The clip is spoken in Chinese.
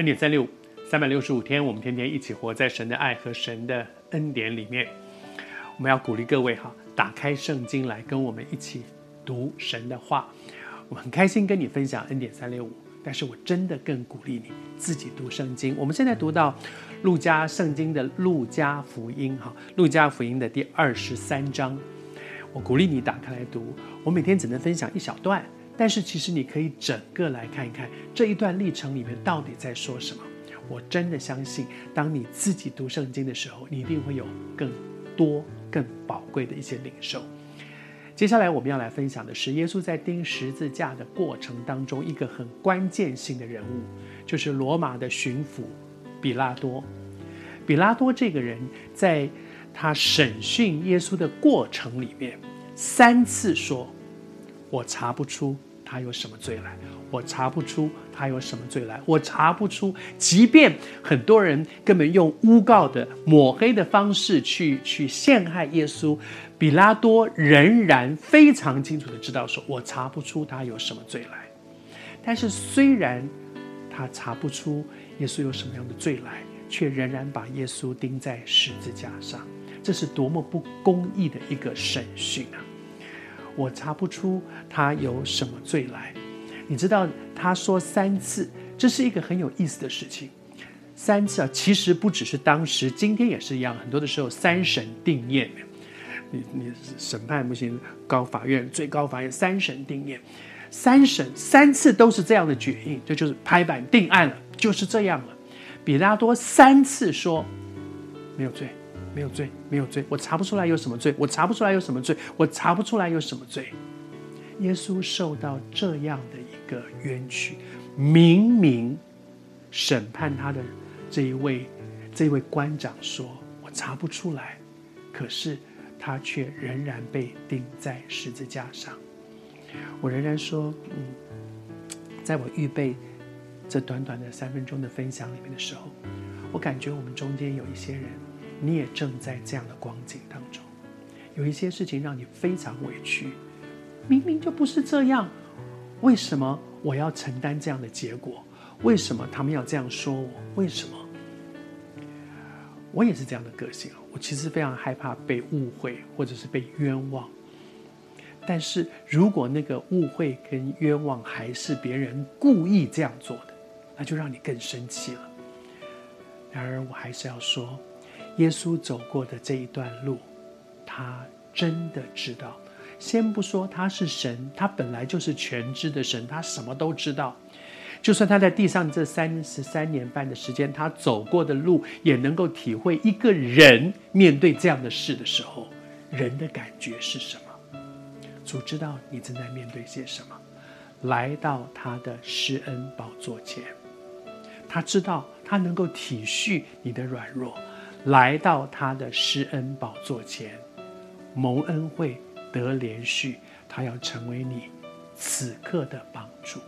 恩典三六五，三百六十五天，我们天天一起活在神的爱和神的恩典里面。我们要鼓励各位哈，打开圣经来跟我们一起读神的话。我很开心跟你分享恩典三六五，但是我真的更鼓励你自己读圣经。我们现在读到路加圣经的路加福音哈，路加福音的第二十三章。我鼓励你打开来读。我每天只能分享一小段，但是其实你可以整个来看一看这一段历程里面到底在说什么。我真的相信，当你自己读圣经的时候，你一定会有更多、更宝贵的一些领受。接下来我们要来分享的是耶稣在钉十字架的过程当中一个很关键性的人物，就是罗马的巡抚比拉多。比拉多这个人在。他审讯耶稣的过程里面，三次说：“我查不出他有什么罪来，我查不出他有什么罪来，我查不出。”即便很多人根本用诬告的抹黑的方式去去陷害耶稣，比拉多仍然非常清楚的知道说：“我查不出他有什么罪来。”但是虽然他查不出耶稣有什么样的罪来，却仍然把耶稣钉在十字架上。这是多么不公义的一个审讯啊！我查不出他有什么罪来。你知道他说三次，这是一个很有意思的事情。三次啊，其实不只是当时，今天也是一样。很多的时候三审定验，你你审判不行，高法院、最高法院三审定验，三审三次都是这样的决议，这就是拍板定案了，就是这样了。比拉多三次说没有罪。没有罪，没有罪，我查不出来有什么罪，我查不出来有什么罪，我查不出来有什么罪。耶稣受到这样的一个冤屈，明明审判他的这一位这一位官长说：“我查不出来。”可是他却仍然被钉在十字架上。我仍然说，嗯，在我预备这短短的三分钟的分享里面的时候，我感觉我们中间有一些人。你也正在这样的光景当中，有一些事情让你非常委屈，明明就不是这样，为什么我要承担这样的结果？为什么他们要这样说我？为什么？我也是这样的个性，我其实非常害怕被误会或者是被冤枉。但是如果那个误会跟冤枉还是别人故意这样做的，那就让你更生气了。然而我还是要说。耶稣走过的这一段路，他真的知道。先不说他是神，他本来就是全知的神，他什么都知道。就算他在地上这三十三年半的时间，他走过的路，也能够体会一个人面对这样的事的时候，人的感觉是什么。主知道你正在面对些什么，来到他的施恩宝座前，他知道他能够体恤你的软弱。来到他的施恩宝座前，蒙恩惠得连续，他要成为你此刻的帮助。